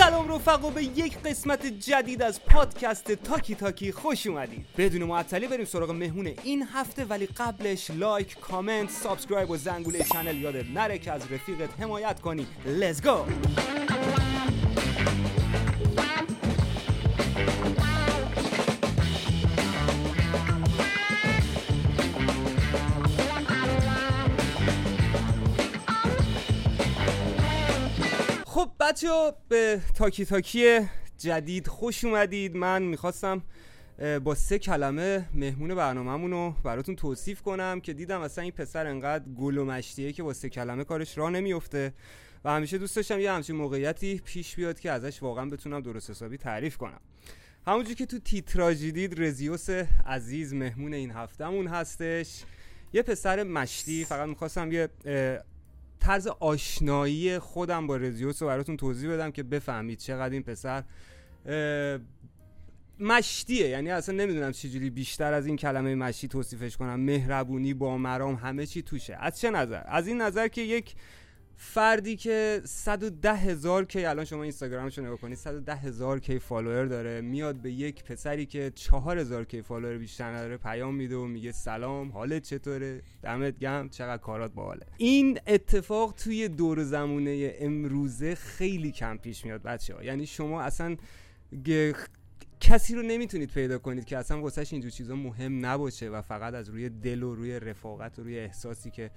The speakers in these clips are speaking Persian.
سلام رفقا به یک قسمت جدید از پادکست تاکی تاکی خوش اومدید. بدون معطلی بریم سراغ مهمون این هفته ولی قبلش like comment subscribe و زنگوله channel یادت نره که از رفیقت حمایت کنی. let's بچه به تاکی تاکی جدید خوش اومدید. من می‌خواستم با سه کلمه مهمون برنامهمون رو براتون توصیف کنم که دیدم اصلا این پسر انقدر گل و مشتیه که با سه کلمه کارش را نمیفته و همیشه دوست داشتم یه همچین موقعیتی پیش بیاد که ازش واقعا بتونم درست حسابی تعریف کنم. همونجور که تو تیتراژی دید رزیوس عزیز مهمون این هفتهمون هستش یه پسر مشتی فقط می‌خواستم یه طرز آشنایی خودم با رزیوس رو براتون توضیح بدم که بفهمید چقدر این پسر مشتیه. یعنی اصلا نمی‌دونم چجوری بیشتر از این کلمه مشتی توصیفش کنم. مهربونی با مرام همه چی توشه. از چه نظر؟ از این نظر که یک فردی که 110 هزار K الان شما اینستاگرامش رو نگاه کنید 110 هزار K follower داره میاد به یک پسری که 4 هزار K follower بیشتر نداره پیام میده و میگه سلام حالت چطوره؟ دمت گرم چقدر کارات باحاله. این اتفاق توی دور زمونه امروزه خیلی کم پیش میاد بچه ها یعنی شما اصلا کسی رو نمی‌تونید پیدا کنید که اصلا واسهش اینجور چیزا مهم نباشه و فقط از روی دل و روی رفاقت و روی احساسی که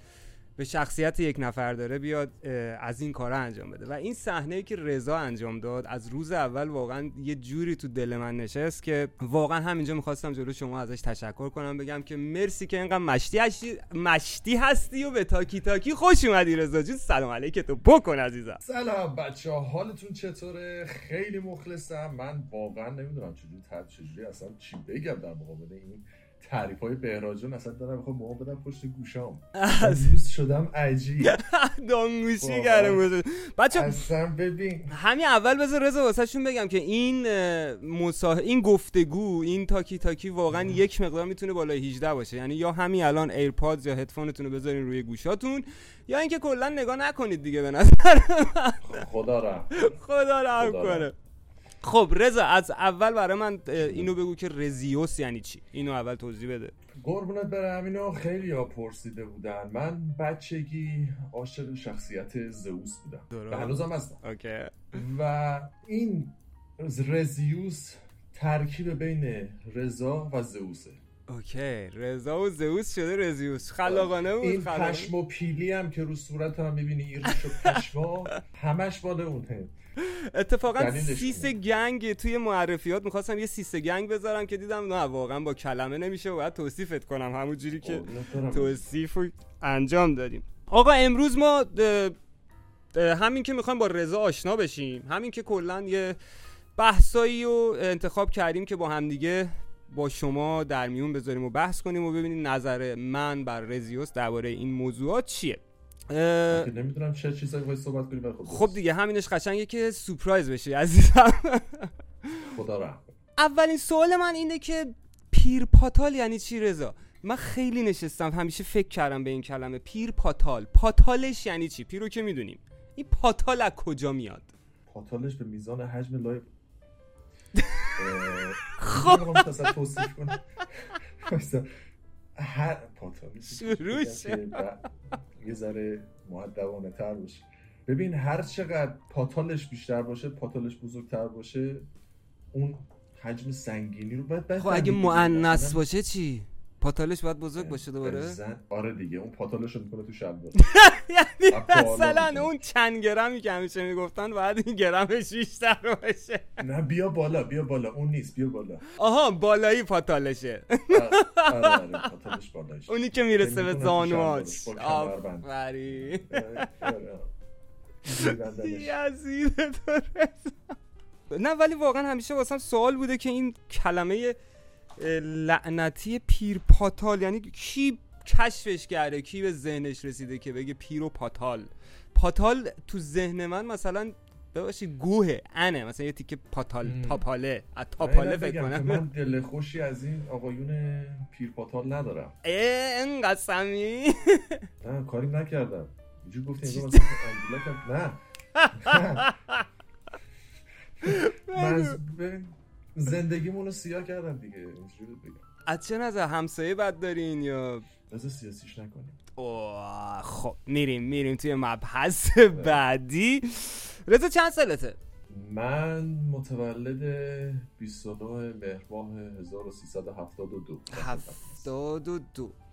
به شخصیت یک نفر داره بیاد از این کارا انجام بده. و این صحنه که رضا انجام داد از روز اول واقعا یه جوری تو دل من نشست که واقعا همینجا می‌خواستم جلو شما ازش تشکر کنم بگم که مرسی که اینقدر مشتی هستی مشتی هستی و به تاکی تاکی خوش اومدی رضا جون. سلام علیک تو بکن عزیزم. سلام بچه ها حالتون چطوره؟ خیلی مخلصم. من واقعا نمی‌دونم چجوری چجوری اصلا چی بگم در مقابل این تعریف های بهراجون اصلا دارم می‌خوام موها بدم پشت گوشام. دوست شدم عجیب. دانگوشی کردم بچه اصلا ببین. همین اول بذار رضا واسه شون بگم که این مصاح... این گفتگو این تاکی تاکی واقعا یک مقدار می‌تونه بالای 18 باشه. یعنی یا همین الان AirPods یا هدفونتون رو بذارین روی گوشاتون یا اینکه کلا نگاه نکنید دیگه به نظر خدا رحم خدا رحم کنه. خب رضا از اول برای من اینو بگو که رزیوس یعنی چی؟ اینو اول توضیح بده. قربونت برم. اینو خیلی ها پرسیده بودن. من بچگی عاشق شخصیت زئوس بودم. و هنوزم هستم. اوکی. و این رزیوس ترکیب بین رضا و زئوسه. OK رضا و زئوس شده رزیوس خلاقانه بود این پشم و پیلی هم که رو صورت هم می‌بینی این ریش و پشما همش مال اونه اتفاقا سیس gang توی معرفیات می‌خواستم یه سیس gang بذارم که دیدم نه واقعا با کلمه نمیشه و باید توصیفت کنم همون جوری که توصیف انجام دادیم. آقا امروز ما همین که می‌خوایم با رضا آشنا بشیم همین که کلا یه بحثایی رو انتخاب کردیم که با همدیگه با شما در میون بذاریم و بحث کنیم و ببینیم نظر من بر رزیوس درباره این موضوعات چیه. نمی‌دونم چه چیزایی باید صحبت کنیم خب دیگه همینش قشنگه که سورپرایز بشه عزیزم. خدا رحم. اولین سوال من اینه که پیر پاتال یعنی چی رضا؟ من خیلی نشستم همیشه فکر کردم به این کلمه پیر پاتال. پاتالش یعنی چی؟ پیرو که می‌دونیم. این پاتال از کجا میاد؟ پاتالش به میزان حجم لای خب توصیف کنم. هر پاتالش شروع یه ذره معدبانه تر باشه. ببین هر چقدر پاتالش بیشتر باشه پاتالش بزرگتر باشه اون حجم سنگینی رو باید خب اگه مؤنث باشه چی؟ پاتالش باید بزرگ باشه دوباره آره دیگه اون پاتالش می‌کنه تو شلوار یعنی مثلا اون چند گرمی که همیشه می‌گفتن باید این گرمش بیشتر باشه نه بیا بالا بیا بالا اون نیست بیا بالا آها بالایی پاتالشه اونی که می‌رسه به زانواش آفرین یزید نه ولی واقعا همیشه واسم سوال بوده که این کلمه لعنتی پیر پاتال. یعنی کی کشفش کرده؟ کی به ذهنش رسیده که بگه پیر و پاتال؟ پاتال تو ذهن من مثلا بباشی گوه انه. مثلا یه تیکه پاتال تاپاله. از تاپاله فکر کنم. من دل خوشی از این آقایون پیر پاتال ندارم. این قسمی نه کاری نکردم. اینجور گفتی نه. من زندگیمون رو سیاه کردم دیگه. اینجوری بگم. از چه نظر همسایه بد دارین یا؟ بذار سیاسیش نکنیم. اوه خب میریم میریم توی مبحث بعدی. رضا چند سالته؟ من متولد 29 مهر ماه 1372 72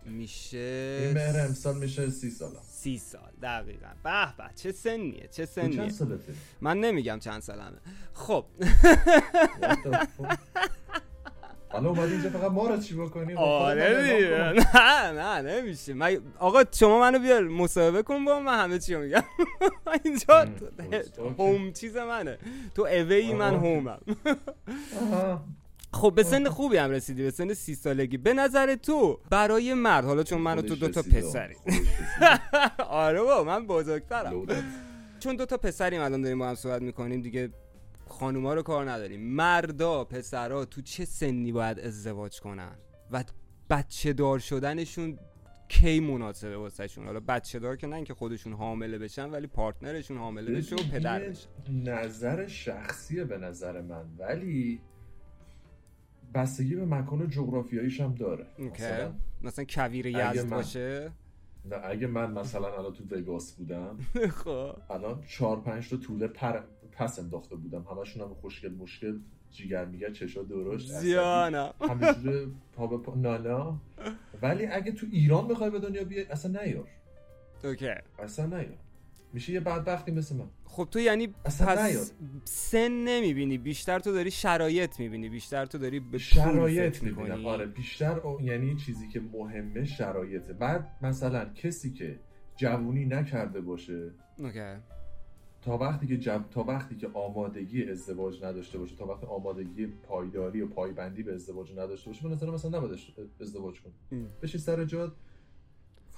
میشه این مهر امسال میشه 30 سال سی سال دقیقا. به به چه سنیه چه سنیه چند سالته؟ من نمیگم چند سالمه. خب؟ حالا اومدی اینجا فقط ما رو چی بکنی؟ خب آره دیگه. نه نه نمیشه. من آقا شما منو بیار مصاحبه کن با من همه چی میگم. اینجا. هوم چیز منه. تو اوی من. هومم. خب به سن خوبی هم رسیدی به سن سی سالگی. به نظر تو برای مرد حالا چون من و تو خودش دو تا رسیده، پسری. آره با من بزرگترم. چون دو تا پسریم الان داریم با هم صحبت می‌کنیم دیگه خانوما رو کار نداریم. مردا پسرا تو چه سنی باید ازدواج کنن؟ و بچه دار شدنشون کی مناسبه واسهشون حالا بچه دار که نه اینکه خودشون حامله بشن ولی پارتنرشون حامله بشه و ببین، پدر یه بشه نظر شخصیه به نظر من ولی بستگی به مکان و جغرافیاییش هم داره. اوکی. مثلا مثلا کویر یزد من- باشه؟ نه، اگه من مثلا الان تو وگاس بودم خب. الان چهار پنج تا طوله پر پس انداخته بودم. همشون هم خوشگل مشکل جیگر میگه چشا درشت زیانم همینجوره پا به پا نانا ولی اگه تو ایران بخوای به دنیا بیای اصلا نیار. اوکی. اصلا نیار. میشه یه بدبختی مثل من خب تو یعنی اصلا. پس سن نمی‌بینی بیشتر تو داری شرایط می‌بینی بیشتر تو داری به شرایط می‌بینم می‌کنی. آره بیشتر یعنی چیزی که مهمه شرایطه بعد مثلا کسی که جوونی نکرده باشه اوکی تا وقتی که جب... تا وقتی که آمادگی ازدواج نداشته باشه تا وقتی آمادگی پایداری و پایبندی به ازدواج نداشته باشه به نظر مثلا نباید ازدواج کن ام. بشی سر جات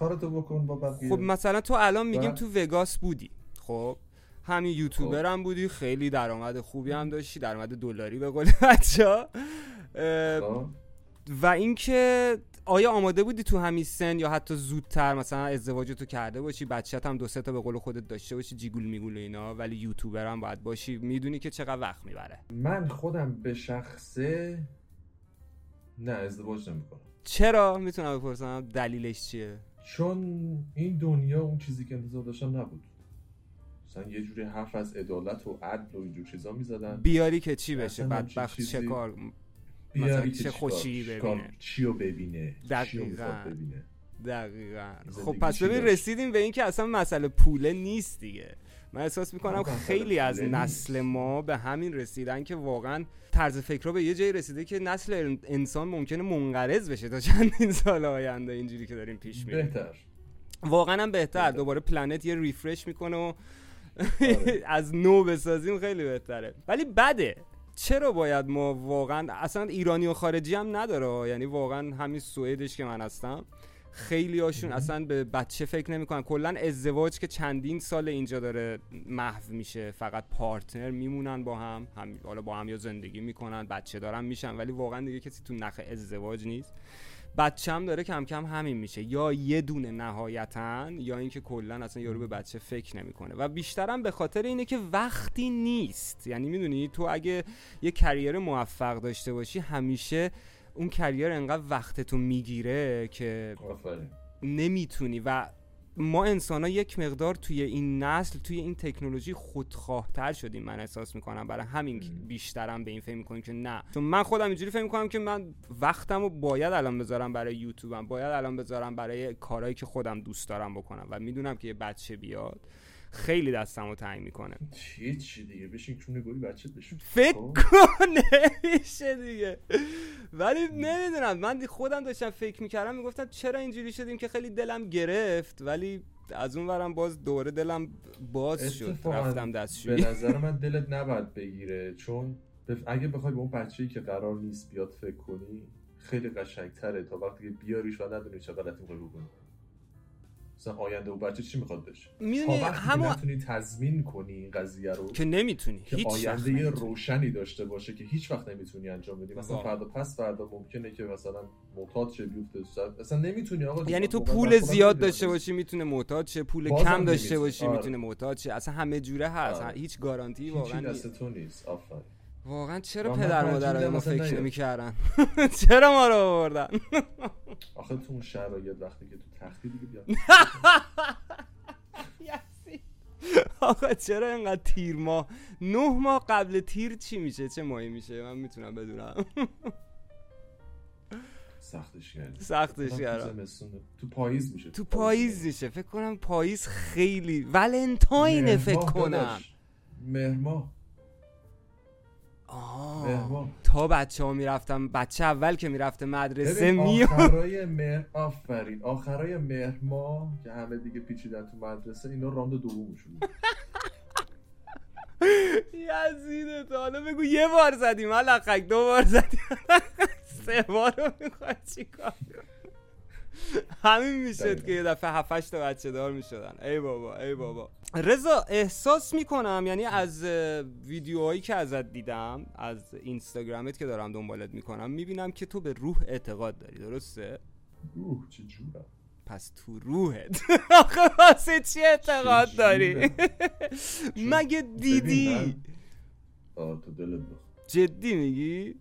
کارتو بکن با بقیه خب مثلا تو الان میگیم تو وگاس بودی. خب همین یوتیوبر هم بودی خیلی درآمد خوبی هم داشتی درآمد دلاری به قول بچه خب. و اینکه آیا آماده بودی تو همین سن یا حتی زودتر مثلا ازدواج تو کرده باشی بچت هم دو سه تا به قول خودت داشته باشی جیگول میگول اینا ولی یوتیوبر هم باید باشی می‌دونی که چقدر وقت می‌بره. من خودم به شخصه نه ازدواج نمی‌کنم. چرا؟ می‌تونم بپرسم دلیلش چیه؟ چون این دنیا اون چیزی که انتظار داشتم نبود. مثلا یه جوری حرف از عدالت و عدل و اینجور چیزا می‌زدن. بیاری که چی بشه؟ بدبخت چه کار بیاری چه خوشی ببینه. چیو ببینه؟ دقیقاً. ببینه؟ دقیقا. خب پس ببین؟ رسیدیم به اینکه اصلا مسئله پوله نیست دیگه. من احساس می‌کنم مسئله خیلی از پوله نسل. ما به همین رسیدن که واقعا طرز فکرها به یه جایی رسیده که نسل انسان ممکنه منقرض بشه تا چندین سال آینده اینجوری که داریم پیش میریم. بهتر. واقعا هم بهتر. بهتر. دوباره پلنت یه ریفرش می‌کنه و آره. از نو بسازیم خیلی بهتره. ولی بده. چرا باید ما واقعا اصلا ایرانی و خارجی هم نداره. یعنی واقعا همین سوئدش که من هستم. خیلی هاشون. اصلا به بچه فکر نمی‌کنن. کلا ازدواج که چندین سال اینجا داره محو میشه. فقط پارتنر میمونن با هم, هم حالا با هم یا زندگی می‌کنن بچه دارن میشن. ولی واقعا دیگه کسی تو نخ ازدواج نیست. بچه هم داره کم کم همین میشه. یا یه دونه نهایتا یا اینکه کلا اصلا یارو به بچه فکر نمی‌کنه. و بیشترم به خاطر اینه که وقتی نیست. یعنی می‌دونی تو اگه یه کریر موفق داشته باشی همیشه اون کریر انقدر وقتتو می‌گیره که آفرین. نمی‌تونی و ما انسان ها یک مقدار توی این نسل توی این تکنولوژی خودخواهتر شدیم من احساس می‌کنم. برای همین. بیشترم به این فکر می‌کنیم که نه. چون من خودم اینجوری فکر می‌کنم که من وقتم رو باید الان بذارم برای یوتیوبم باید الان بذارم برای کارهایی که خودم دوست دارم بکنم و می‌دونم که یه بچه بیاد. خیلی دستم رو تنگ می‌کنه. چی چی دیگه؟ بشین چونه گوی بچه بشین. فکر خب. کن نمیشه دیگه. ولی نمی‌دونم من خودم داشتم فکر می‌کردم می‌گفتم چرا اینجوری شدیم که خیلی دلم گرفت ولی از اون ورم باز دوره دلم باز شد رفتم به دستشویی نظر من دلت نباید بگیره چون اگه بخوای به اون بچه‌ای که قرار نیست بیاد فکر کنی خیلی قشنگتره تا وقتی که بیاریش و ندونی چه غلطی می‌خوای بکنی. مثلا آینده و بچه چی می‌خواد بشه می‌دونی همون نتونی تضمین کنی این قضیه رو که نمی‌تونی که هیچ آینده نمی‌تونی. روشنی داشته باشه که هیچ وقت نمی‌تونی انجام بدی مثلا. فردا پس فردا ممکنه که مثلا معتاد شه بیفته مثلا نمی‌تونی آقا یعنی تو پول زیاد. داشته باشی می‌تونه معتاد شه پول کم داشته. باشی آره. می‌تونه معتاد شه اصلا همه جوره هست آره. هیچ گارانتی واقعا دست نیست. تو نیست آفرین واقعا چرا پدر میدم ما فکر. نمی‌کردن؟ چرا ما رو آوردن؟ آخه تو اون شرایط وقتی که تو تختی دیگه بیاد. آقا چرا اینقدر تیر ماه؟ نه ماه قبل تیر چی میشه؟ چه ماهی میشه؟ من می‌تونم بدونم. سختش کردی. سختش کردم. زمستون تو پاییز میشه. تو پاییز میشه. فکر کنم پاییز خیلی ولنتاینه فکر کنم. داداش. آه. تا بچه ها می‌رفتم بچه اول که می‌رفته مدرسه می آخرای مهر آفرین آخرای مهر ماه که همه دیگه پیچیدن تو مدرسه اینا راند دومشون بود. یزیدت حالا بگو یه بار زدیم ملقک دو بار زدیم سه بار رو می‌خوای چیکار همین می‌شد. که یه دفعه هفتش تا بچه دار می‌شدن. ای بابا ای بابا. رضا احساس می‌کنم یعنی از ویدیوهایی که ازت دیدم از اینستاگرامت که دارم دنبالت می‌کنم می‌بینم که تو به روح اعتقاد داری درسته؟ اوه چه جورم پس تو روحت. آخه واسه چی اعتقاد داری؟ مگه دیدی؟ آه تو دلت. جدی میگی؟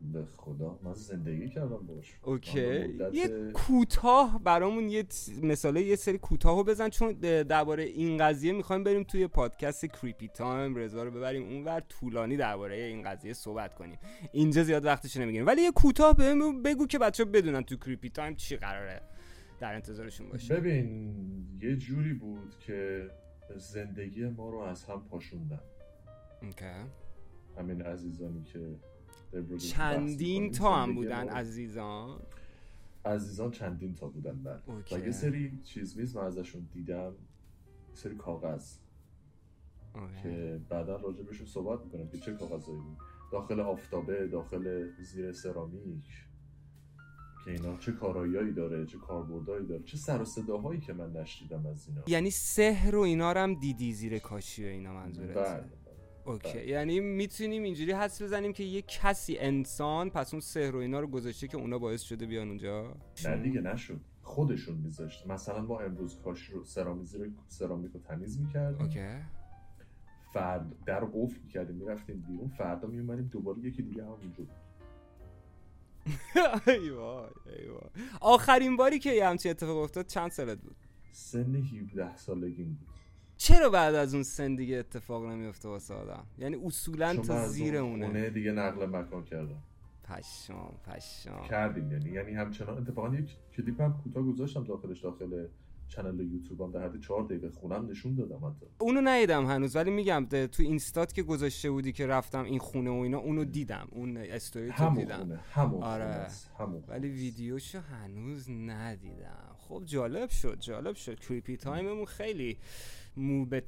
به خدا من زندگی کردم باش OK. مدت- یه کوتاه برامون یه مثاله یه سری کوتاهو بزن چون درباره این قضیه می‌خوایم بریم توی پادکست Creepy Time رضا رو ببریم اونور طولانی درباره این قضیه صحبت کنیم. اینجا زیاد وقتش نمی‌گیریم. ولی یه کوتاه بهم بگو که بچه بدونن تو Creepy Time چی قراره در انتظارشون باشه. ببین یه جوری بود که زندگی ما رو از هم پاشوندن. OK. همین عزیزانی که چندین تا هم بودن عزیزان؟ عزیزان چندین تا بودن بله. و یه سری چیز میز من ازشون دیدم. یه سری کاغذ. که بعدا راجع بهشون صحبت می‌کنم که چه کاغذایی بود. داخل آفتابه داخل زیر سرامیک که اینا چه کارایی داره چه کاربردایی داره چه سر و صداهایی که من نشنیدم از اینا. یعنی سحر و اینا رو هم دیدی زیر کاشی و اینا منظورت بله. OK. بله. یعنی می‌تونیم اینجوری حدس بزنیم که یه کسی انسان پس اون سحر و اینا رو گذاشته که اونا باعث شده بیان اونجا؟ نه دیگه نشد. خودشون میذاشت. مثلا ما امروز کاشی رو سرامیک زیر سرامیک رو تمیز می‌کردیم. OK. فرد در رو قفل می‌کردیم می‌رفتیم بیرون. فردا میومدیم دوباره یکی دیگه همونجا بود. ای وای ای وای. آخرین باری که یه همچین اتفاق افتاد چند سالت بود؟ سن 17 سالگیم بود. چرا بعد از اون سن دیگه اتفاق نمیفته واسه آدم؟ یعنی اصولا تا زیر اون اونه. خونه دیگه نقل مکان کردم. پشمام پشمام. کردیم یعنی یعنی همچنان اتفاقا یک کلیپ هم کوتاه گذاشتم داخلش داخل channel یوتیوبم در حد چهار دقیقه خونم نشون دادم حتی. اونو ندیدم هنوز ولی میگم تو اینستات که گذاشته بودی که رفتم این خونه و اینا اونو دیدم. اون استوری تو دیدم. خونه همون آره. همون ولی. ویدیوشو هنوز ندیدم. خب جالب شد جالب شد. Creepy Time مون خیلی مو به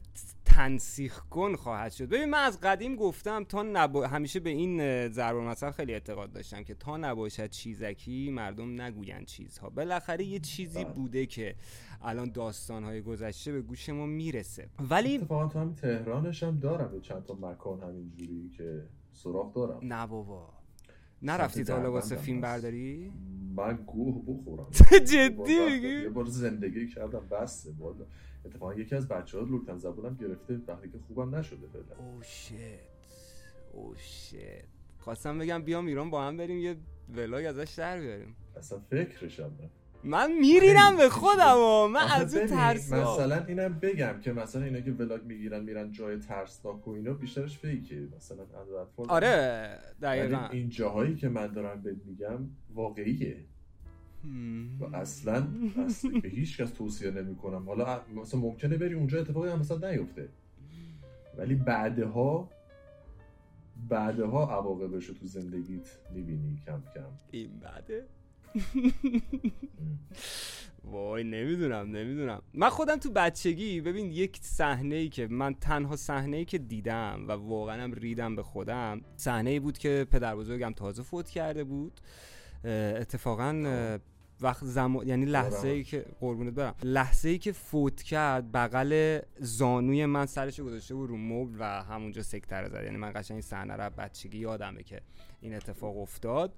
تن سیخ کن خواهد شد. ببین من از قدیم گفتم تا نبا... همیشه به این ضرب المثل خیلی اعتقاد داشتم که تا نباشد چیزکی مردم نگویند چیزها. بالاخره یه چیزی بله. بوده که الان داستانهای گذشته به گوش ما می‌رسه. ولی اتفاقا تو همین تهرانش هم دارم چند تا مکان همینجوری که سراغ دارم. نه بابا. نرفتی تا واسه فیلم. برداری؟ من گوه بخورم. جدی میگی؟ یه بار زندگی کردم بسته والا. اتفاقا یکی از بچه ها لوکن زبونم گرفته وقتی که خوبم نشده فعلا. او شیت او شیت خواستم بگم بیام ایران با هم بریم یه ولاگ ازش در بیاریم. اصلا فکرشم نه. من میرینم به خودم و من از اون ترس مثلا اینم بگم که مثلا اینا که ولاگ می‌گیرن میرن جای ترسناک و اینا بیشترش فیکه مثلا اطفال آره دقیقا. این جاهایی که من دارم بهت میگم واقعیه. و اصلا اصلا به هیچ کس توصیه نمی‌کنم. حالا مثلا ممکنه بری اونجا اتفاقی هم مثلا نیفته. ولی بعدها بعدها عواقبش رو تو زندگیت می‌بینی کم کم. این بده وای نمی‌دونم نمی‌دونم. من خودم تو بچگی ببین یک صحنه ای که من تنها صحنه ای که دیدم و واقعا هم ریدم به خودم صحنه ای بود که پدر بزرگم تازه فوت کرده بود. اتفاقا وقت زمان یعنی لحظه ای که قربونت برم. لحظه ای که فوت کرد بغل زانوی من سرش گذاشته بود رو مبل و همونجا سکتر زد. یعنی من قشنگ این صحنه رو بچگی یادمه که این اتفاق افتاد.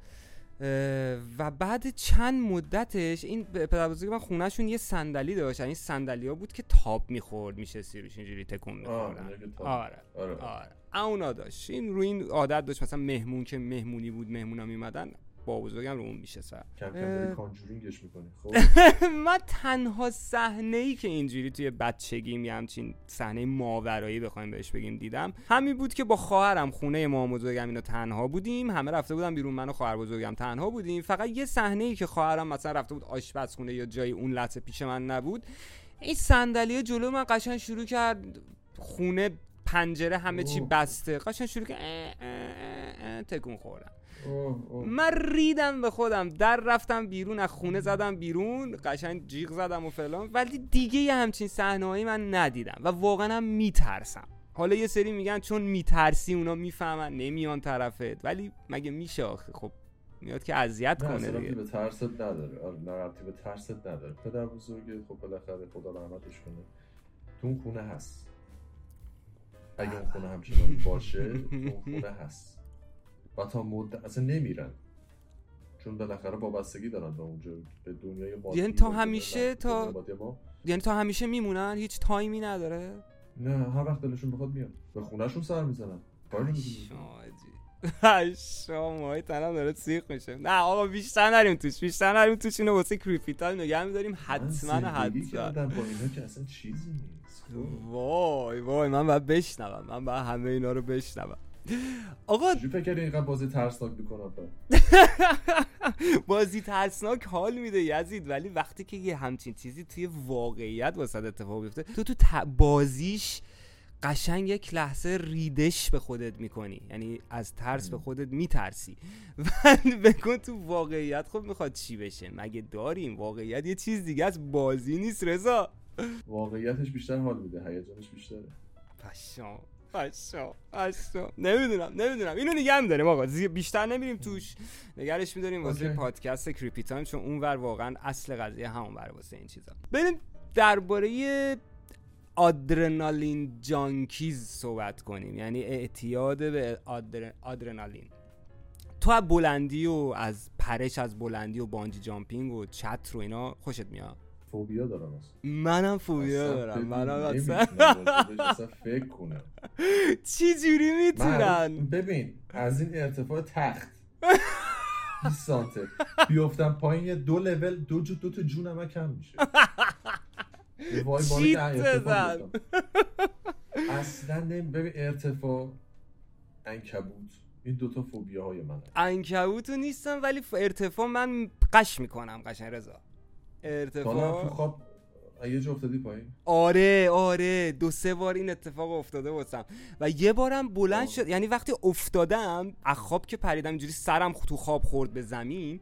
و بعد چند مدتش این پدر بزرگ من خونهشون یه صندلی داشت. این صندلی ها بود که تاب می‌خورد میشه سیروش اینجوری تکون میخوردن آره آره, آره. اونا داشت. این رو این عادت داشت. مثلا مهمون که مهمونی بود مهمونا میمدن. با بزرگم رو اون میشه سر. کم کم کانجورینگش می‌کنی. خب. من تنها صحنه ای که اینجوری توی بچگیم یه همچین صحنه ماورایی بخوایم بهش بگیم دیدم همین بود که با خواهرم خونه ما بزرگم اینو تنها بودیم. همه رفته بودم بیرون من و خواهر بزرگم تنها بودیم. فقط یه صحنه ای که خواهرم مثلا رفته بود آشپزخونه یا جایی اون لحظه پیش من نبود. این صندلی جلو من قشنگ شروع کرد خونه پنجره همه چی بسته. قشنگ شروع کرد. تکون خوردم. من ریدم به خودم. در رفتم بیرون از خونه زدم بیرون قشنگ جیغ زدم و فلان. ولی دیگه یه همچین صحنه‌ای من ندیدم و واقعا هم میترسم. حالا یه سری میگن چون میترسی اونا می‌فهمن نمیان طرفت. ولی مگه میشه آخه؟ خب میاد که اذیت کنه دیگه. به ترست نداره. آره نه به ترست نداره. پدر بزرگ خب بالاخره خدا رحمتش کنه. تو اون خونه هست. اگه اون خونه همچنان باشه اون خونه هست. و تا مدت اصلا نمیرن. چون بالاخره وابستگی دارن به اونجا به دنیای مادی یعنی تا همیشه تا یعنی تا همیشه میمونن هیچ تایمی نداره؟ نه هر وقت دلشون بخواد میان. به خونهشون سر می‌زنن. شما های تنم داره سیخ میشه. نه آقا بیشتر نریم توش بیشتر نریم توش. اینو واسه کریپیتال نگه میداریم. حتما حتما با اینا که اصلا چیزی نیست. وای وای من باید بشنوم. من باید همه اینا رو بشنوم. آقا چجوری فکر اینقدر بازی ترسناک می‌کنه بازی ترسناک حال میده یزید ولی وقتی که یه همچین چیزی توی واقعیت واسه اتفاق بیفته تو تو بازیش قشنگ یک لحظه ریدش به خودت می‌کنی. یعنی از ترس به خودت میترسی. و بکن تو واقعیت خب می‌خواد چی بشه؟ مگه داریم؟ واقعیت یه چیز دیگه از بازی نیست رضا. واقعیتش بیشتر حال میده هیجانش بیشتره. پشمام پشمام نمی‌دونم نمی‌دونم اینو نگه میداریم آقا بیشتر نمیریم توش. نگرش میداریم واسه پادکست Creepy Time چون اونور واقعا اصل قضیه همون بر واسه این چیزا. بریم درباره آدرنالین جانکیز صحبت کنیم. یعنی اعتیاد به آدر... آدرنالین. تو از بلندی و از پرش از بلندی و بانجی جامپینگ و چت رو اینا خوشت میاد؟ فوبیا دارم منم فوبیا دارم. منم اصلا فکر کنم. چی جوری می‌تونن؟ ببین از این ارتفاع تخت. 20 سانته بیفتم پایین دو لول دو جو دو تا جونم کم میشه. چیت بزن. اصلا ببین ارتفاع انکبوت. این دوتا فوبیا های من انکبوتو نیستم ولی ارتفاع من قش می‌کنم قشن رضا. ارتفاع. تو خواب یه جا افتادی پایین. آره آره. دو سه بار این اتفاق افتاده واسم. و یه بارم بلند شد. یعنی وقتی افتادم از خواب که پریدم اینجوری سرم تو خواب خورد به زمین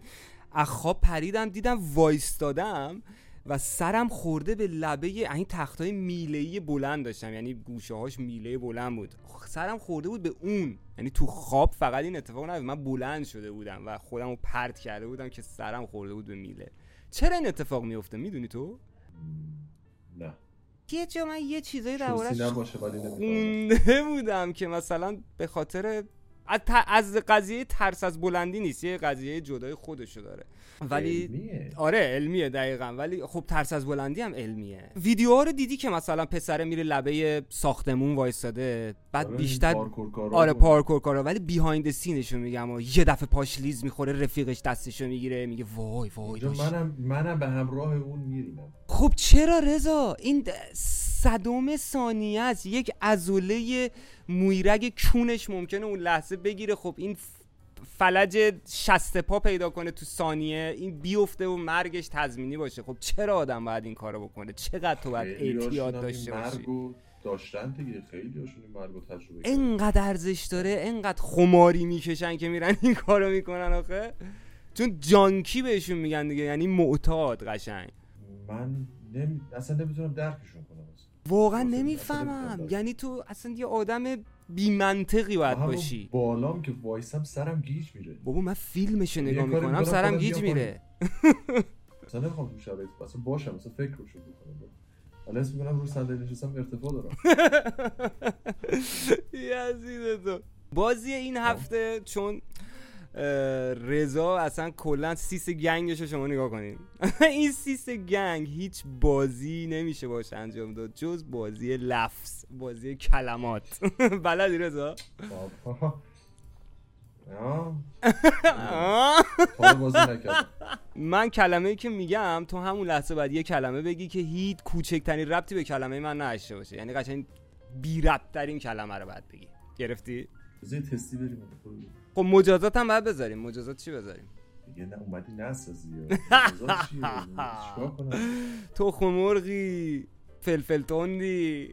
از خواب پریدم دیدم وایستادم و سرم خورده به لبه این تختای میله بلند داشتم. یعنی گوشه هاش میله بلند بود. سرم خورده بود به اون. یعنی تو خواب فقط این اتفاق نیفتاد من بلند شده بودم و خودم رو پرت کرده بودم که سرم خورده بود به میله. چرا این اتفاق میفته می‌دونی تو؟ نه. یه جا من یه چیزایی دربارش خونده بودم که مثلا به خاطر از قضیه ترس از بلندی نیست یه قضیه جدای خودشو داره. ولی علمیه. آره علمیه دقیقا. ولی خب ترس از بلندی هم علمیه. ویدیوها رو دیدی که مثلا پسره میره لبه ساختمون وایستاده بعد آره بیشتر پارکور آره پارکور کارا. ولی behind scene شو میگم و یه دفعه پاش لیز می‌خوره رفیقش دستشو می‌گیره میگه وای وای منم منم به همراه اون میرینم. خب چرا رضا؟ این صدوم ثانیه است. یک ازوله مویرگ کونش ممکنه اون لحظه بگیره. خب این فلج شست پا پیدا کنه تو ثانیه این بیفته و مرگش تضمینی باشه. خب چرا آدم باید این کارو بکنه؟ چقدر تو باید اعتیاد داشته باشی؟ داشتن دیگه. خیلی هاشون این مرگ تجربه انقدر ارزش داره انقدر خماری می‌کشن که میرن این کارو می‌کنن آخه. چون جانکی بهشون میگن دیگه یعنی معتاد قشنگ. من نمی... اصلا نمی‌تونم درکشون کنم. واقعا نمی‌فهمم. یعنی تو اصلا یه آدم بی منطقی باید باشی. بالام که وایسم سرم گیج میره. بابا من فیلمشو نگاه می‌کنم سرم گیج میره. مثلا نمی‌خوام تو شرایط اصلا باشم مثلا فکر رو شروع کنم حالا اسم می‌کنم رو صندلی نشستم ارتفاع دارم. یزید تو بازی این هفته چون رضا اصلا کلا سیس gang ش رو شما نگاه کنین. این سیس گنگ هیچ بازی نمیشه باش انجام داد. جز بازی لفظ بازی کلمات. بلدی رضا؟ من کلمه ای که میگم تو همون لحظه باید یه کلمه بگی که هیچ کوچکترین ربطی به کلمه من نداشته باشه. یعنی قشنگ بی ربط ترین کلمه رو باید بگی. گرفتی؟ تستی بریم. خب مجازات هم باید بذاریم. مجازات چی بذاریم؟ دیگه نه اومدی نسازی. یا مجازات چیه؟ چیکار کنم؟ تخم مرغی فلفل تندی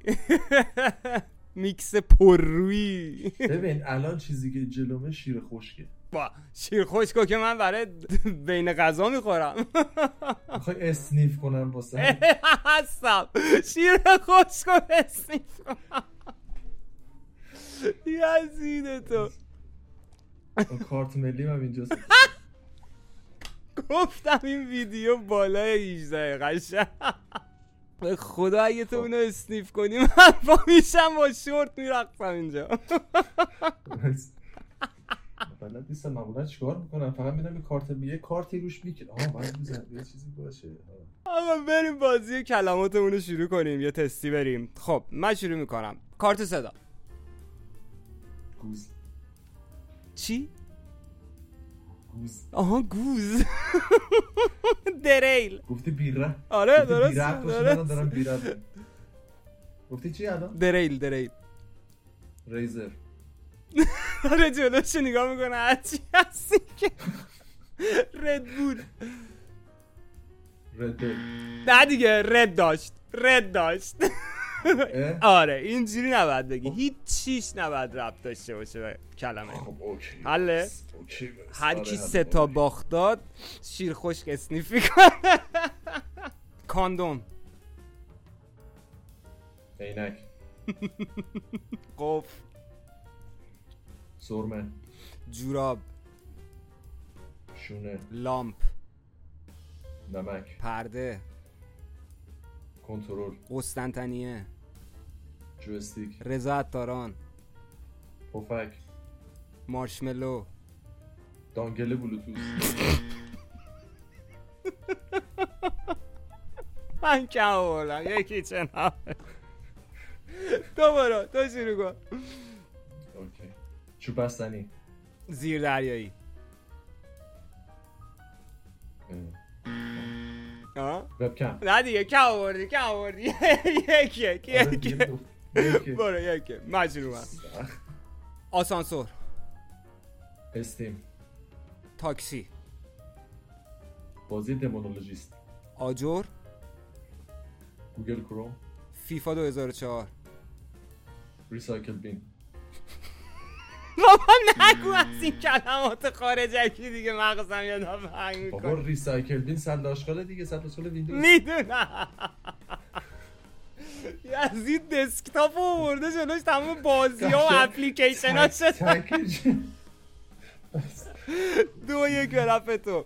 میکس پررویی ببین الان چیزی که جلومه شیر خشکه. با شیر خشکو که من برای بین غذا می‌خورم. می‌خوای sniff کنم واسه؟ هستم. شیر خشکو sniff کنم. یزید تو. کارت ملی هم اینجاست. گفتم این ویدیو بالای 18 قشنگ. به خدا اگه تو اونو اسنیف کنی من با میشم با شورت میرقصم اینجا. بلد نیستم معمولا چیکار می‌کنم؟ فقط میرم یه کارت یه کارتی روش می‌کنم آها باید یه چیزی باشه. آقا بریم بازی کلماتمون رو شروع کنیم یه تستی بریم. خب من شروع می‌کنم. کارت صدا. گوز. چی؟ گوز آها گوز دریل گفتی بیره. آره درست دارم بیره. گفتی چی الان؟ دریل دریل ریزر آره جلوش نگاه می‌کنه. هرچی هستی که. رد بود رد نه دیگه رد داشت. رد داشت؟ آره اینجوری نباید بگی. هیچ چیش نباید ربط داشته باشه به کلمه. خب حله؟ هر آره، کی. سه تا باخت داد شیر خشک اسنیف می‌کنه کاندوم. عینک. قفل سرمه. جوراب. شونه. لامپ. نمک. پرده. کنترل. قسطنطنیه. جوستیک. رضا عطاران. پفک. مارشملو. دانگل بلوتوث من کم آوردم یکی چنم تو برو تو شروع کن. اوکی. چوب بستنی. زیر دریایی وبکم نه دیگه کم آوردی؟ کم آوردی؟ یک یک یک. برو یک. سخت. آسانسور. Steam. تاکسی. بازی Demonologist. آجر. Google Chrome. FIFA 2004 recycle bin. بابا نگو از این کلمات خارجکی دیگه مغزم دفعه hang بابا می‌کنه recycle bin سطل آشغال دیگه سطل آشغال ویندوز. می‌دونم. یزید دسکتاپ رو آورده جلوش تمام بازی ها و اپلیکیشن ها شد دو یک برفه تو.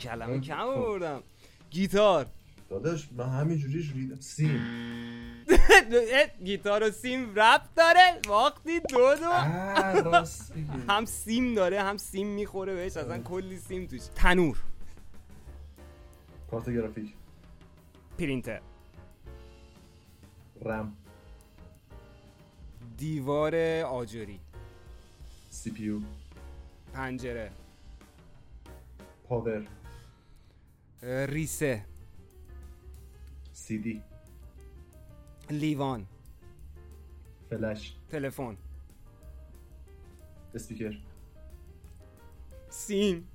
کلمه کم آوردم. گیتار. داداش من همینجوری ریدم. سیم. گیتار و سیم ربط داره. وقتی دو دو. هم سیم داره هم سیم می‌خوره بهش. اصلا کلی سیم توش. تنور. کارت گرافیک پرینتر. رم. دیوار آجری. CPU. پنجره. power. ریسه. سی دی لیوان. فلش. تلفن. اسپیکر سیم.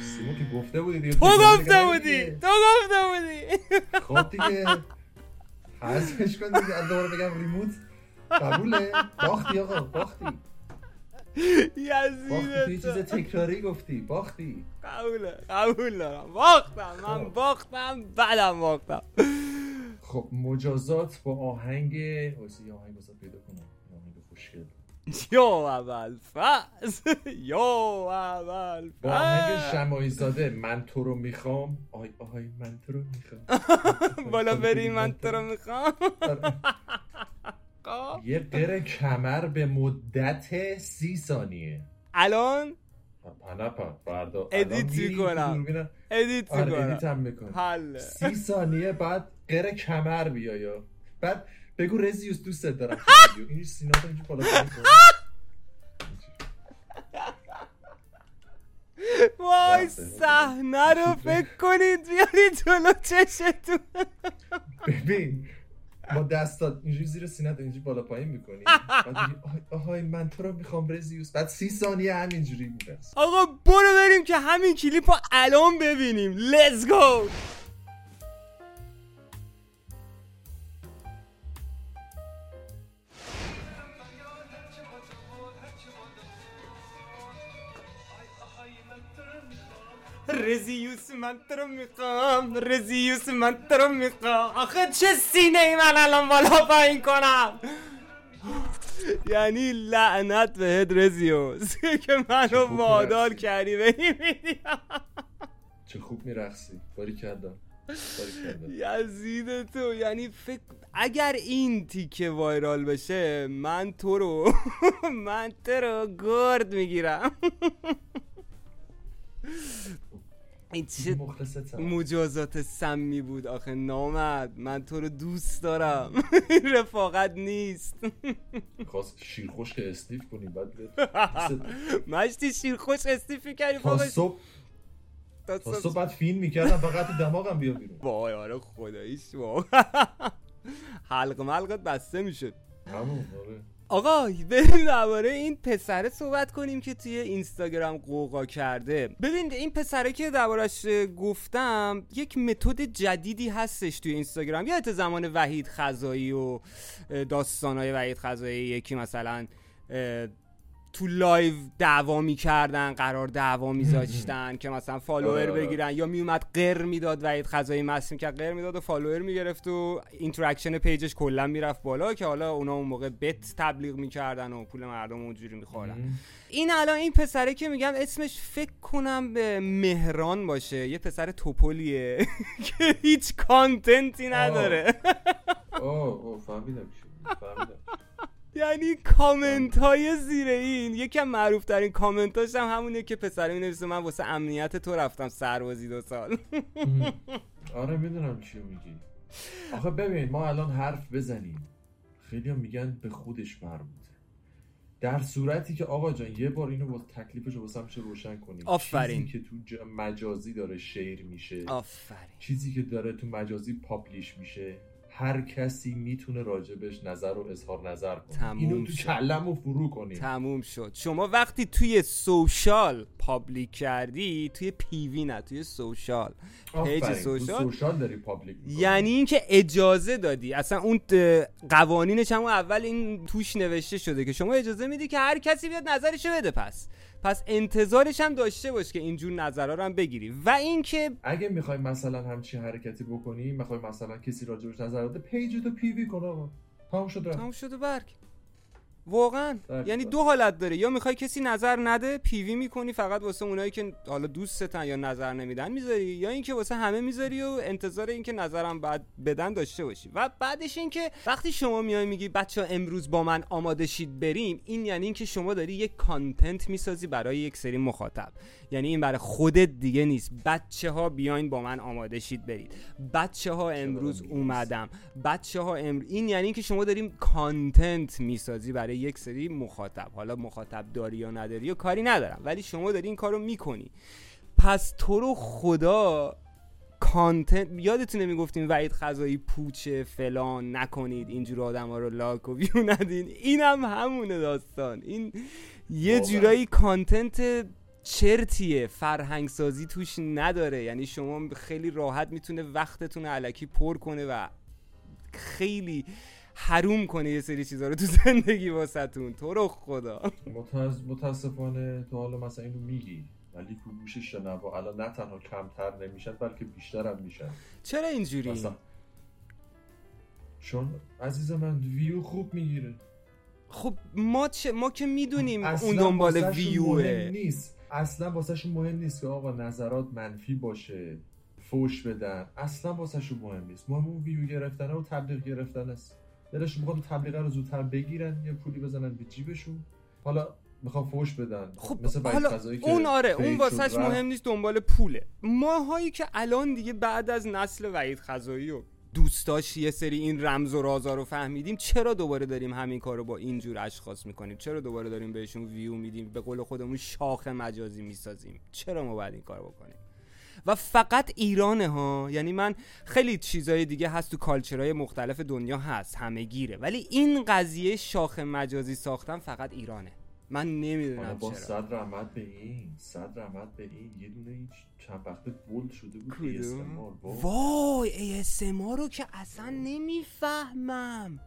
سیمو که گفته بودی دیگه. تو گفته بودی. تو گفته بودی. خب دیگه. حذفش کن دیگه. از دوباره بگم ریموت. قبوله. باختی آقا باختی. باختی توی یزید چیز تکراری گفتی باختی. قبوله قبول دارم. باختم من خب. باختم بعدم باختم. خب مجازات با آهنگ واسه یه آهنگ واسه پیدا کنم. آهنگ خوشگل. یا اول فاز یا اول با آهنگ شمایی زاده من تو رو می‌خوام. آی آی من تو رو می‌خوام. بالا بری من تو رو می‌خوام. یه قره کمر به مدت سی ثانیه. الان؟ پنپا فردا ادیت می‌کنم. ادیت می‌کنم. حله. سی ثانیه بعد قره کمر بیا بعد بگو رزیوس دوست دارم. این سینا رو اینجا بالا وای صحنه رو فکر کنید بیاری جلو چشتون. ببین با دستات اینجوری زیر سینت اینجوری بالا پایین می‌کنی. آهای من تو رو می‌خوام رزیوس بعد سی ثانیه همینجوری میرس آقا برو بریم که همین کلیپ رو الان ببینیم. لیتس گو رزیوس من تو رو می‌خوام رزیوس من تو رو می‌خوام. آخه چه سینه ای من الان بالا پایین کنم؟ یعنی لعنت بهت رزیوس که منو وادار کردی به این چه خوب میرقصی. باری کردم. یزید تو یعنی فکر اگر این تیکه وایرال بشه من تو رو من تو رو گرد می‌گیرم. این چه مجازات سمی بود آخه نامد. من تو رو دوست دارم. رفاقت نیست. خواست شیرخوش که استیف کنی بعد مشتی شیرخوش استیفی کردی تا صبح تا صبح بعد فیلم می‌کردم فقط دماغم بیا بیرون. وای آره خداییش وای. حلق ملقت بسته می‌شد. همون آره. آقا بریم درباره این پسره صحبت کنیم که توی اینستاگرام قوقا کرده. ببین این پسره که دربارش گفتم یک متد جدیدی هستش توی اینستاگرام. یادت زمان وحید خزایی و داستانهای وحید خزایی یکی مثلا تو لایو دعوا می‌کردن قرار دعوا میذاشتن که مثلا فالوور بگیرن. یا میومد قر می‌داد وحید خزایی مست که قر می‌داد و فالوور می‌گرفت و interaction پیجش کلا می‌رفت بالا که حالا اونا اون موقع bet تبلیغ می‌کردن و پول مردم اونجوری میخوردن. این الان این پسره که میگم اسمش فکر کنم به مهران باشه. یه پسر توپلیه که هیچ content ی نداره. اوه اوه فهمیدم فهمیدم یعنی کامنت های زیر این یکم معروف ترین کامنت هم همونه که پسره می نویسه من واسه امنیت تو رفتم سربازی دو سال. آره می‌دونم چی میگی. آخه ببین ما الان حرف بزنیم. خیلی هم میگن به خودش مربوطه. در صورتی که آقا جان یه بار اینو با تکلیفش رو میشه روشن کنیم. آفرین. چیزی که تو مجازی داره شیر میشه. آفرین. چیزی که داره تو مجازی پابلیش میشه. هر کسی می‌تونه راجبش نظر و اظهار نظر کنه. تموم اینو تو کله‌مون فرو کنیم. تموم شد. شما وقتی توی social public کردی توی private نه توی social. پیج social؟ social داری public یعنی اینکه اجازه دادی. اصلا اون قوانینش هم اول این توش نوشته شده که شما اجازه میدی که هر کسی بیاد نظرشو بده پس. پس انتظارش هم داشته باش که اینجور نظرها رو هم بگیری. و اینکه اگه می‌خوای مثلا همچین حرکتی بکنی می‌خوای مثلا کسی راجبش نظر بده پیج تو پی وی کن آقا. تمام شد تمام شد برگشت. واقعا. یعنی دو حالت داره. یا می‌خوای کسی نظر نده پیوی می‌کنی فقط واسه اونایی که حالا دوستتن یا نظر نمیدن می‌ذاری یا اینکه واسه همه می‌ذاری و انتظار اینکه نظرم بد بدن داشته باشی. و بعدش اینکه وقتی شما میای میگی بچه‌ها امروز با من آماده شید بریم این یعنی اینکه شما داری یک content می‌سازی برای یک سری مخاطب. یعنی این برای خودت دیگه نیست. بچه ها بیاین با من آماده شید برید. بچه ها امروز اومدم. بچه ها امروز این یعنی اینکه شما داریم کانتنت می‌سازی برای یک سری مخاطب. حالا مخاطب داری یا نداری یا کاری ندارم ولی شما داری این کارو می‌کنی. پس تو رو خدا کانتنت یادتونه می‌گفتیم وعید خزایی پوچه فلان نکنید اینجور آدم ها رو لاک و ویو ندین. این هم همونه داستان. این یه جورایی کانتنت چرتیه فرهنگ سازی توش نداره. یعنی شما خیلی راحت می‌تونه وقتتون علکی پر کنه و خیلی حروم کنه یه سری چیزا رو تو زندگی واسهتون. تو رو خدا. متاسفانه تو حالا مثلا اینو میگی ولی تو گوش شنوا الان نه تنها کمتر نمیشن بلکه بیشتر هم میشن. چرا اینجوری؟ چون عزیز من ویو خوب می‌گیره. خب ما چه ما که می‌دونیم اون دنبال ویوه. نیست. اصلا واسهشون مهم نیست که آقا نظرات منفی باشه فوش بدن. اصلا واسهشون مهم نیست. مهم اون ویو گرفتن و تبلیغ گرفتن است. دلشون می‌خواد تبلیغ رو زودتر بگیرن یه پولی بزنن به جیبشون. حالا می‌خوان فوش بدن خب مثل حالا اون آره اون واسهش. مهم نیست دنبال پوله. ماهایی که الان دیگه بعد از نسل وحید خزایی و دوستاش یه سری این رمز و رازا رو فهمیدیم چرا دوباره داریم همین کار رو با اینجور اشخاص می‌کنیم؟ چرا دوباره داریم بهشون ویو میدیم؟ به قول خودمون شاخ مجازی می‌سازیم. چرا ما باید این کار بکنیم؟ و فقط ایرانه ها یعنی من خیلی چیزای دیگه هست تو کالچرهای مختلف دنیا هست همه گیره ولی این قضیه شاخ مجازی ساختن فقط ایرانه من نمی‌دونم با چرا صد رحمت به این صد رحمت به این یه دونه این چند وقته بولد شده بود؟ ASMR. وای. ASMR رو که اصلا نمی‌فهمم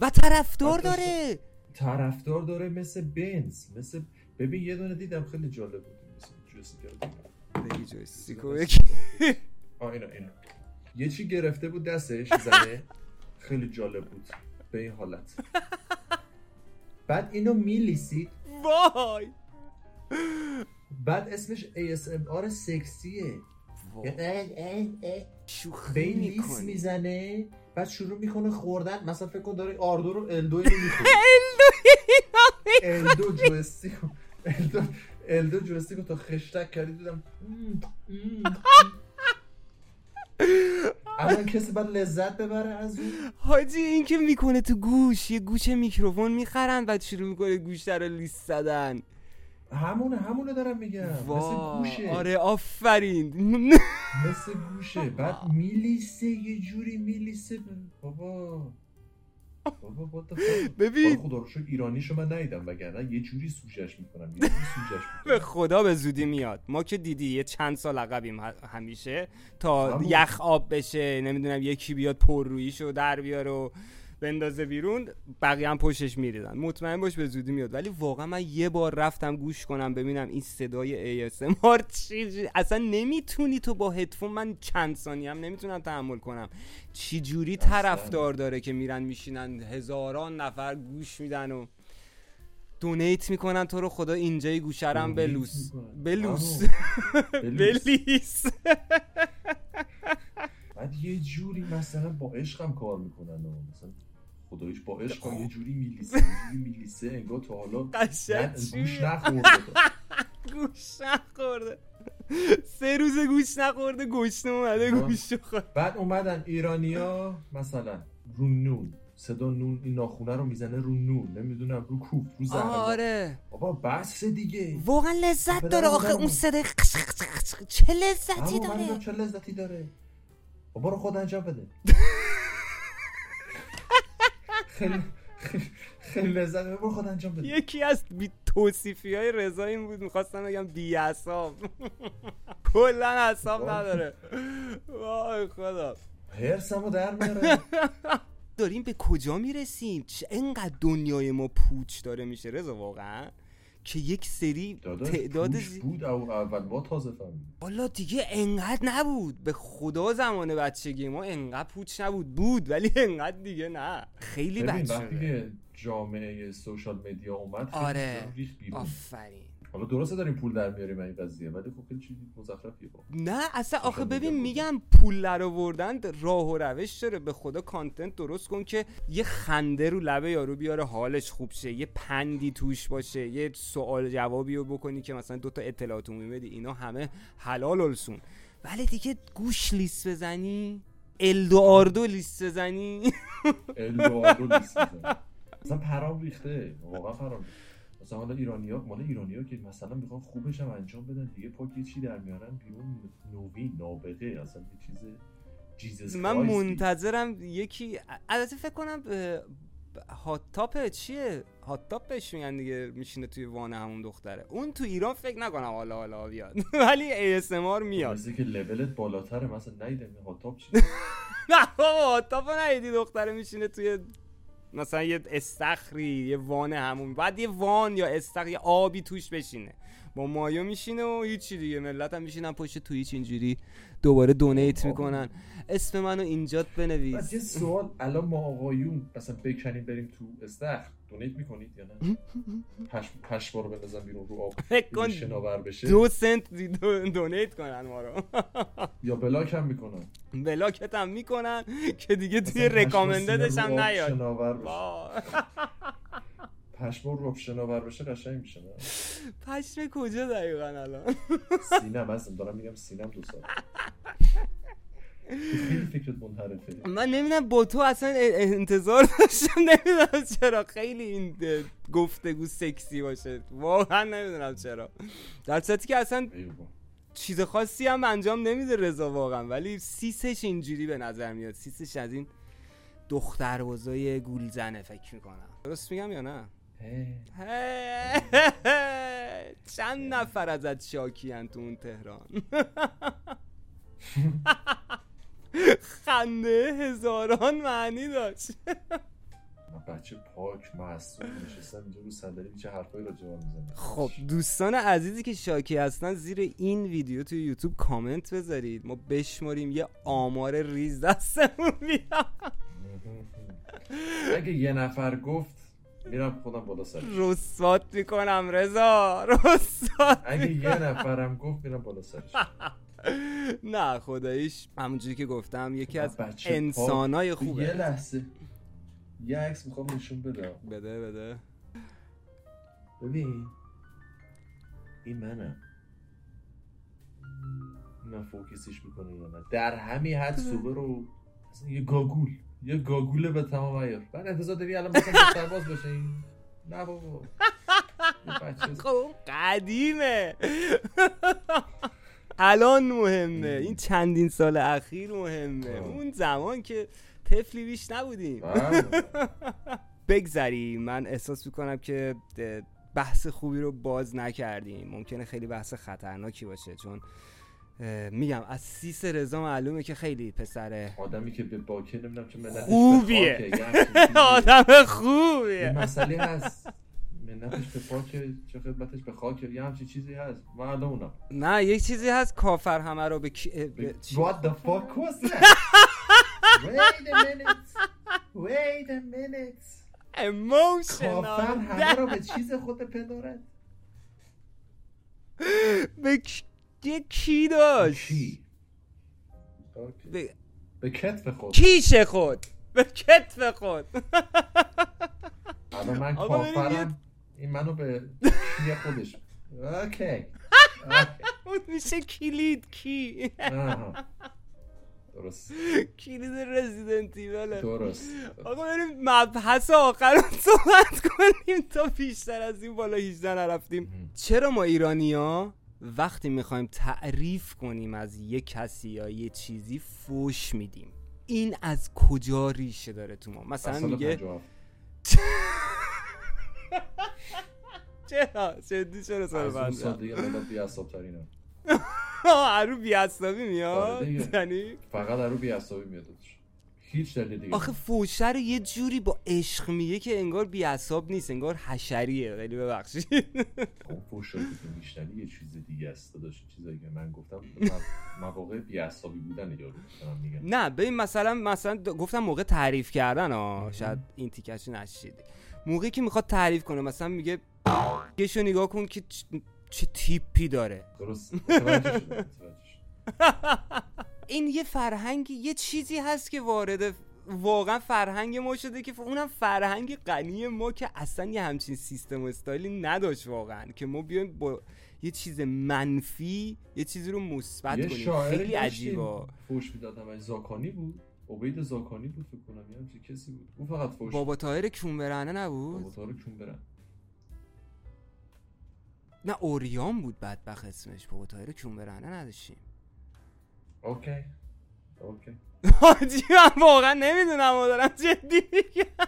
و طرفدار داره طرفدار داره مثل بنز مثل ببین یه دونه دیدم خیلی جالب بود مثل دیدم. بگی مثل- بگی. آه اینا اینا یه چی گرفته بود دستش زنه؟ خیلی جالب بود. به این حالت. بعد اینو میلیسید. وای. بعد اسمش ASMR سکسیه. شوخی به این لیس می‌زنه بعد شروع می‌کنه خوردن. مثلا فکر کن داره آردو رو الدو اینو می‌خوره الدو جوستیکو الدو الدو جوستیکو تا خشتک کردی دیدم. الان کسی باید لذت ببره از اون حاجی این که می‌کنه تو گوش یه گوش میکروفون می‌خرن بعد شروع می‌کنه گوش رو لیست زدن. همونه همونه دارم میگم. مثل گوشه. آره آفرین. مثل گوشه. بعد میلیسه یه جوری میلیسه. بابا. ببین. خدا رو شکر ایرانیشو من ندیدم وگرنه یه جوری سوژش می‌کنم یه جوری سوژش به خدا به زودی میاد ما که دیدی یه چند سال عقبیم همیشه تا. یخ آب بشه نمی‌دونم یکی بیاد پرروییشو در بیاره و بندازه بیرون بقیه هم پشتش میریزن. مطمئن باش به زودی میاد. ولی واقعا من یه بار رفتم گوش کنم ببینم این صدای ASMR چی چی- اصلا نمی‌تونی تو با هدفون من چند ثانیه هم نمی‌تونم تحمل کنم. چی جوری. طرفدار داره که میرن میشینن هزاران نفر گوش میدن و دونیت می‌کنن تو رو. خدا اینجای گوشرم بلوس. بلوس. بلوس. بلیس. بعد یه جوری مثلا با عشقم کار می‌کنن و مثلا خدایش با عشق هم یه جوری میلیسه یه جوری میلیسه انگار تا حالا گوش؟ نخورده گوش نخورده. سه روز گوش نخورده گشنه اومده. گوش خورد بعد اومدن ایرانیا مثلا رو نون صدا نون این ناخونه رو می‌زنه رو نون نمی‌دونم رو کوف رو زهر آره. بابا بس دیگه. واقعا لذت پدر داره آخه. اون صدای قش قش قش. چه لذتی داره. چه لذتی داره. بابا رو خود انجام بده. خیلی خیلی- لذت خود انجام بده. یکی از بی توصیفی های رضا این بود می‌خواستم بگم بی اصاب کلا اصاب. نداره. وای خدا. هرسمو در میاره. داریم به کجا می‌رسیم؟ چه انقدر دنیای ما پوچ داره میشه رضا واقعا؟ که یک سری تعداد زی- بود او اول. ما تازه فهمیدیم. حالا دیگه انقدر نبود. به خدا زمان بچگی ما انقدر پوچ نبود. بود ولی انقدر دیگه نه. خیلی بد وقتی که جامعه سوشال مدیا اومد آره. آفرین. حالا درسته داریم پول در میاریم این قضیه ولی خب خیلی چیزی مزخرفیه با نه اصلا آخه سوشال ببین میگم. پول در آوردن راه و روش داره به خدا کانتنت درست کن که یه خنده رو لبه یارو بیاره حالش خوب شه یه پندی توش باشه یه سوال جوابی رو بکنی که مثلا دوتا اطلاعات عمومی بدی اینا همه حلال السون ولی دیگه گوش لیست بزنی الدو آردو لیست بزنی. الدوارو لیست می‌زنه. مثلا پرام ریخته واقعا پرام ریخته. مثلا حالا ایرانیا مال ایرانیا که مثلا می‌خوان خوبش هم انجام بدن دیگه پاک چی در میارن بیرون نوین نابغه اصلا یه چیز جیزس من. منتظرم یکی البته فکر کنم هات تاپ چیه؟ هات تاپ بهش میگن دیگه میشینه توی وان همون دختره. اون تو ایران فکر نکنم حالا حالا بیاد. ولی ASMR میاد. مثل که لولت بالاتره مثلا نیدم هاتاپ چی نه بابا هات تاپ دختره میشینه توی مثلا یه استخری یه وان همون بعد یه وان یا استخر یه آبی توش بشینه. با مایو میشینه و هیچی دیگه. ملت هم میشینن پشت تویچ اینجوری دوباره دونیت. می‌کنن. اسم منو اینجات بعد یه بنویس سوال الان ما آقایون مثلا بکنیم بریم تو استخر. دونیت می‌کنید یا نه؟ پش پشما رو بندازن بیرون رو آب فکر کن شناور بشه. دو سنت دو- دونیت کنن ما رو. یا بلاک هم می‌کنن. بلاکت هم می‌کنن که دیگه توی رکامنددش هم نیاد. شناور. پشما رو شناور بشه قشنگ میشه نه؟ پشم کجا دقیقا الان؟ سینم هستم دارم میگم سینم دو سال فکرت منحرفه. من نمی‌دونم با تو اصلا انتظار داشتم نمی‌دونم چرا. خیلی این گفتگو سکسی باشه. واقعا نمی‌دونم چرا. در صورتی که اصلا. چیز خاصی هم انجام نمیده رضا واقعا. ولی سیسش اینجوری به نظر میاد. سیسش از این دختربازای گولزنه فکر می‌کنم. درست میگم یا نه. چند نفر ازت شاکی تو اون تهران؟ خنده هزاران معنی داشت. بچه پاک معصوم نشستم اینجا رو صندلی چه حرفایی راجع به من می‌زنه. خب دوستان عزیزی که شاکی هستن زیر این ویدیو توی یوتیوب کامنت بذارید. ما بشماریم یه آمار ریز دستمون بیاد. اگه یه نفر گفت میرم خودم بالا سرش رسوات می‌کنم رضا رسوات اگه یه نفرم گفت میرم بالا سرش. نه خداییش همونجوری که گفتم یکی از. انسانای یه خوبه. لحظه. یه عکس می‌خوام نشون بده بده بده. ببین این منم من فوکسش می‌کنه یا نه. در همین حد سوبه رو یه گاگول. یه گاگوله به تمام عیار بعد انتظار داری الان مثلا سرباز باشه این؟ نه بابا. یه خب قدیمه. الان مهمه. این چندین سال اخیر مهمه. آه. اون زمان که طفلی بیش نبودیم. بگذریم. من احساس می‌کنم که بحث خوبی رو باز نکردیم. ممکنه خیلی بحث خطرناکی باشه چون میگم از سیس رضا معلومه که خیلی پسر آدمی که به باکه نمی‌دونم چه خوبیه. آدم یه خوبیه. مسئله هست. منتش به خاک چه خدمتش به خاک یه همچین چیزی هست. معلومونم نه یک چیزی هست کافر همه رو به, به؟ What the fuck was that? Wait a minute. Wait a minute. Emotional. کافر همه رو به چیز خود پندارد به کی- یه داشت. به کتف خود. کیش خود؟ به کتف خود. الان من کافرم. این منو به کی خودش اوکی. اون میشه کلید کی. درست. کلید رزیدنت ایوله درست. آقا بریم مبحث آخر رو صحبت کنیم تا بیشتر از این بالا 18 نرفتیم. چرا ما ایرانیا وقتی می‌خوایم تعریف کنیم از یه کسی یا یه چیزی فوش میدیم؟ این از کجا ریشه داره تو ما؟ مثلا میگه 57. چرا؟ جدی چرا سال از اون بنده دیگه مدت بیعصاب ترینم عرو بیعصابی آره میاد دیگه. یعنی؟ فقط رو بیعصابی میاد. هیچ دلیل دیگه آخه فوشه رو یه جوری با عشق میگه که انگار بیعصاب نیست انگار حشریه. خیلی ببخشید. اون فوشایی که میشنوی یه چیز دیگه است داداش. چیزایی که من گفتم مواقع بیعصابی بودن یارو میگم. نه ببین مثلا مثلا گفتم موقع تعریف کردن ها شاید این تیکش نشیدی موقعی که می‌خواد تعریف کنه مثلا میگه گشو نگاه کن که چ- چه تیپی داره. درست. این یه فرهنگی یه چیزی هست که وارد واقعا فرهنگ ما شده که اونم فرهنگ غنی ما که اصلا یه همچین سیستم و استایلی نداشت واقعا که ما بیایم با یه چیز منفی یه چیزی رو مثبت یه کنیم. خیلی عجیبه. فوش می‌دادم زاکانی بود. عبید زاکانی بود فکر کنم یه همچین کسی بود. اون فقط فوش بابا طاهر کونبرهنه نبود؟ بابا تارو کون برن نه اوریان بود بدبخت اسمش. بابا طاهر کونبرهنه نداشتیم. اوکی. اوکی. حاجی من واقعا نمی‌دونم و دارم جدی میگم.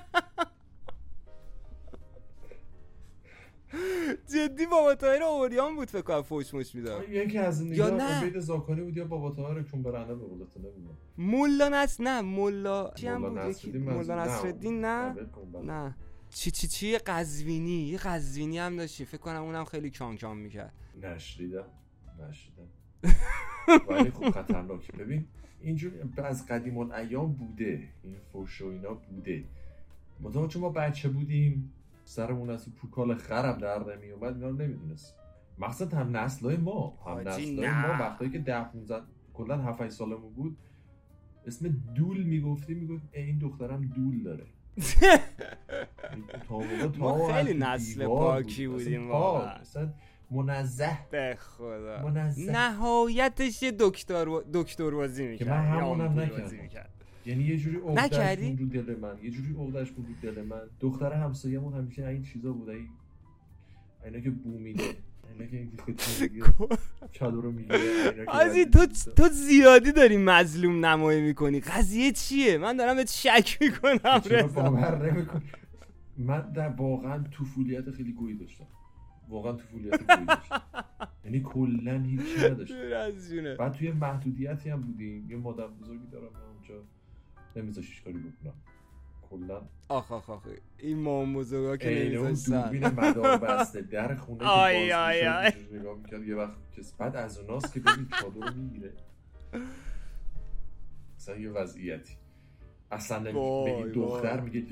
جدی بابا طاهر اوریان بود فکر کنم فوش مش می‌داد. یکی از این یا نه. عبید زاکانی بود یا بابا تارو کون برنه به قولتو نمی‌دونم. مولا نس نه مولا چی هم بود؟ یکی مولا نصرالدین نه؟ بله. نه. چی چی چی؟ قزوینی یه قزوینی هم داشتی. فکر کنم اونم خیلی کان کان می‌کرد. نشریدم. نشریدم. ولی خب خطرناکه ببین اینجور از قدیم الایام بوده. این فوش و اینا بوده. منتها چون ما بچه بودیم. سرمون از پوکال خرم در نمیومد اینا رو نمی‌دونست مقصد هم نسلای ما هم نسلای. ما وقتایی که ده 15 کلا 7 8 سالمون بود اسم دول می‌گفتی می‌گفت ای این دخترم دول داره ما خیلی نسل پاکی بود. بودیم واقعا. منزه به خدا منزه. نهایتش یه دکتر دکتر بازی می‌کرد من یا همونم نکردم. یعنی یه جوری عقدهش؟ بود رو دل من. یه جوری عقدهش بود رو دل من. دختر همسایه‌مون همیشه این چیزا بود. این اینا که بو میده که این تو. تو زیادی داری مظلوم نمایی می‌کنی. قضیه چیه؟ من دارم بهت شک می‌کنم؟ من در واقعا طفولیت خیلی گویی داشتم. واقعا طفولیت گویی داشتم. یعنی کلا هیچی نداشتم. از بعد توی محدودیتی هم بودیم. یه مادر بزرگی دارم اونجا. نمیذاشیش کاری بکنم. کلا. آخ آخ آخ. این مام بزرگا که نمیذاشتن. دوربین مدار بسته در خونه که آی، باز آی، آی. نگاه می‌کرد. یه وقت کس بعد از اوناست که ببین چادر رو می‌گیره. مثلا یه وضعیتی. اصلا نمیگه دختر. میگه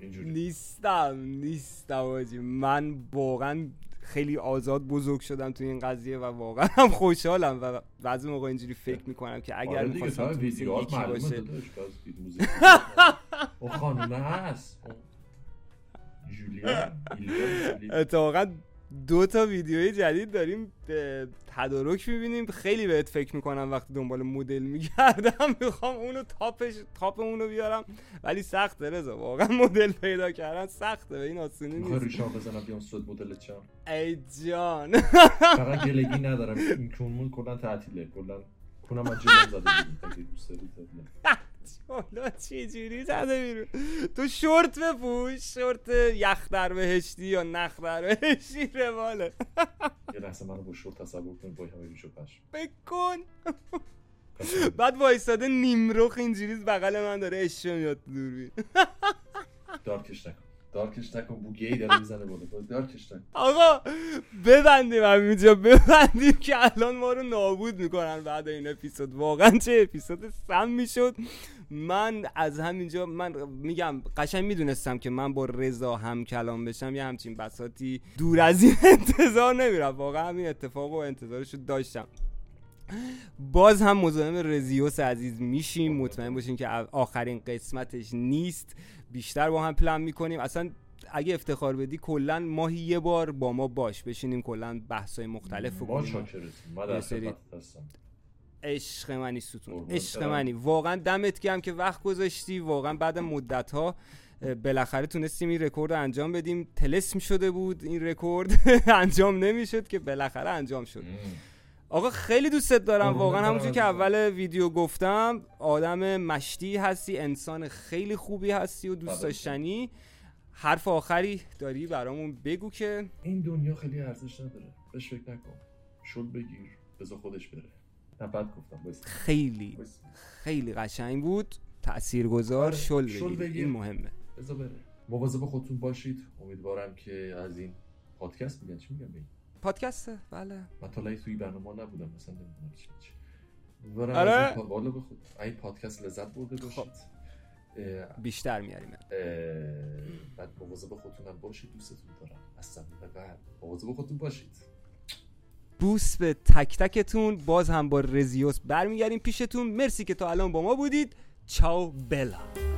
اینجوری. نیستم نیستم آجی. من واقعا خیلی آزاد بزرگ شدم تو این قضیه و واقعا هم خوشحالم و بعضی موقع اینجوری فکر می‌کنم که اگر آره می‌خواستم ویدیوهات باشه. اون خانومه هست. جولیا. اتفاقا دو تا ویدیوی جدید داریم تدارک می‌بینیم. خیلی بهت فکر می‌کنم وقتی دنبال مدل میگردم می‌خوام اونو تاپش تاپ اونو بیارم. ولی سخته رضا واقعا مدل پیدا کردن سخته به این آسونی نیست. ریشان بزنم بیام سود مدل چم؟ ای جان. فقط گلگی ندارم. این کونمون کلا تعطیله. کلا کونم از زده دوست داری زدیم. حالا چه جوری زده بیرون؟ تو شورت بپوش شورت یخ در بهشتی یا نخ در بهشتی رواله یه لحظه منو با شورت تصور کنید با همه پشم. بکن. بعد وایستاده نیمرخ اینجوری بغل من داره اشوه میاد دوربین دارکش نکن. دارکش نکن بو گی داره می‌زنه بالا دارکش نکن آقا ببندیم همینجا ببندیم که الان ما رو نابود می‌کنن بعد این اپیزود واقعا چه اپیزود سم می‌شد من از همینجا من میگم قشنگ می‌دونستم که من با رضا هم کلام بشم یه همچین بساتی دور از این انتظار نمیرم واقعا همین اتفاق و انتظارش رو داشتم باز هم مزاحم رزیوس عزیز میشیم مطمئن باشین که آخرین قسمتش نیست بیشتر با هم پلان می‌کنیم. اصلا اگه افتخار بدی کلا ماهی یه بار با ما باش بشینیم. کلا بحثای مختلف کنیم عشق منی ستون. عشق. منی. واقعا دمت گرم که وقت گذاشتی. واقعا بعد مدت ها بالاخره تونستیم این رکورد رو انجام بدیم. طلسم شده بود این رکورد. انجام نمی‌شد که بالاخره انجام شد. آقا خیلی دوستت دارم. واقعا همونجور که. اول ویدیو گفتم آدم مشتی هستی انسان خیلی خوبی هستی و دوست داشتنی فدات. حرف آخری داری برامون بگو که این دنیا خیلی ارزش نداره. بهش فکر نکن. شل بگیر بذار خودش بره. نه بد گفتم بایست خیلی بایست. خیلی قشنگ بود. تاثیرگذار آره، شل شل بگیر. این مهمه. بذار بره. مواظب خودتون باشید. امیدوارم که از این پادکست میگن چی میگن؟ پادکسته بله. من تا توی برنامه نبودم مثلا نمی‌دونم چی آره. والا به خود این پادکست لذت برده باشید. خب. بیشتر میاریم. اه، بعد مواظب خودتونم باشید دوستتون دارم. از صمیم قلب مواظب خودتون باشید. بوس به تک تکتون. باز هم با رزیوس برمیگردیم پیشتون. مرسی که تا الان با ما بودید. چاو بلا.